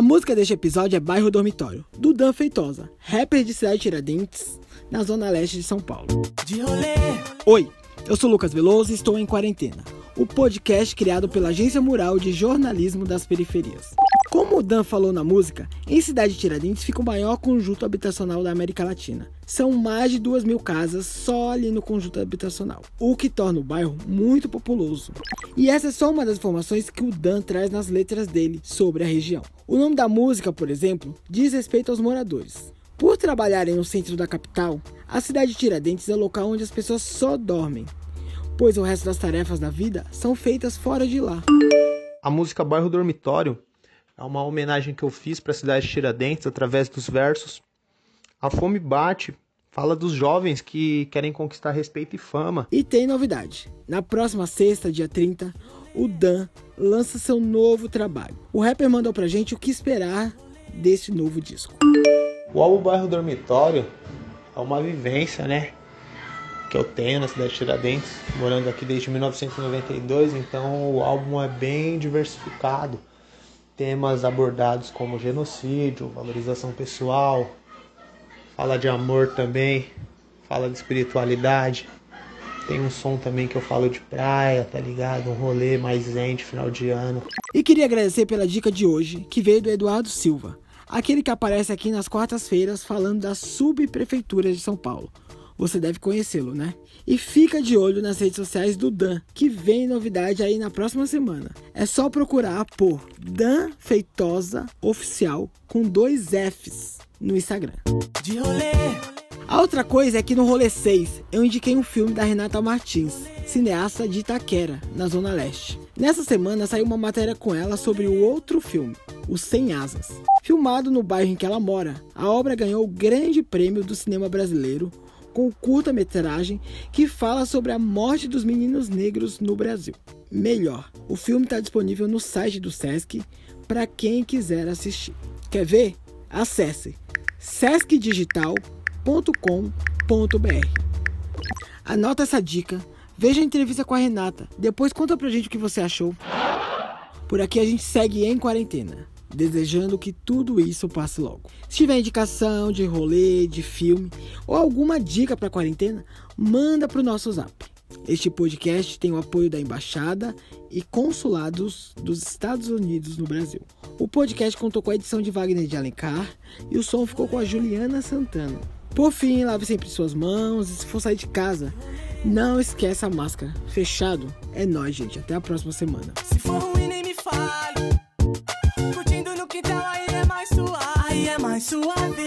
A música deste episódio é Bairro Dormitório, do Dan Feitosa, rapper de Cidade Tiradentes, na zona leste de São Paulo. De Oi, eu sou Lucas Veloso e estou em quarentena, o podcast criado pela Agência Mural de Jornalismo das Periferias. Como Dan falou na música, em Cidade Tiradentes fica o maior conjunto habitacional da América Latina. São mais de duas mil casas só ali no conjunto habitacional, o que torna o bairro muito populoso. E essa é só uma das informações que o Dan traz nas letras dele sobre a região. O nome da música, por exemplo, diz respeito aos moradores. Por trabalharem no centro da capital, a cidade de Tiradentes é o local onde as pessoas só dormem, pois o resto das tarefas da vida são feitas fora de lá. A música Bairro Dormitório é uma homenagem que eu fiz para a cidade de Tiradentes através dos versos. A fome bate, fala dos jovens que querem conquistar respeito e fama. E tem novidade. Na próxima sexta, dia 30, o Dan lança seu novo trabalho. O rapper mandou pra gente o que esperar desse novo disco. O álbum Bairro Dormitório é uma vivência, né? Que eu tenho na cidade de Tiradentes, morando aqui desde 1992, então o álbum é bem diversificado temas abordados como genocídio, valorização pessoal, fala de amor também, fala de espiritualidade. Tem um som também que eu falo de praia, tá ligado? Um rolê mais zen de final de ano. E queria agradecer pela dica de hoje, que veio do Eduardo Silva, aquele que aparece aqui nas quartas-feiras falando da subprefeitura de São Paulo. Você deve conhecê-lo, né? E fica de olho nas redes sociais do Dan, que vem novidade aí na próxima semana. É só procurar por Dan Feitosa Oficial com dois Fs no Instagram. De rolê. A outra coisa é que no Rolê 6 eu indiquei um filme da Renata Martins, cineasta de Itaquera, na Zona Leste. Nessa semana saiu uma matéria com ela sobre o outro filme, O Sem Asas. Filmado no bairro em que ela mora, a obra ganhou o grande prêmio do cinema brasileiro com curta-metragem que fala sobre a morte dos meninos negros no Brasil. Melhor, o filme está disponível no site do Sesc para quem quiser assistir. Quer ver? Acesse sescdigital.com.br. Anota essa dica, veja a entrevista com a Renata, depois conta pra gente o que você achou. Por aqui a gente segue em quarentena desejando que tudo isso passe logo. Se tiver indicação de rolê, de filme ou alguma dica para quarentena, manda para o nosso zap. Este podcast tem o apoio da Embaixada e Consulados dos Estados Unidos no Brasil. O podcast contou com a edição de Wagner de Alencar e o som ficou com a Juliana Santana. Por fim, lave sempre suas mãos e se for sair de casa, não esqueça a máscara. Fechado? É nóis, gente. Até a próxima semana. Se for ruim, nem me fale. mais suave.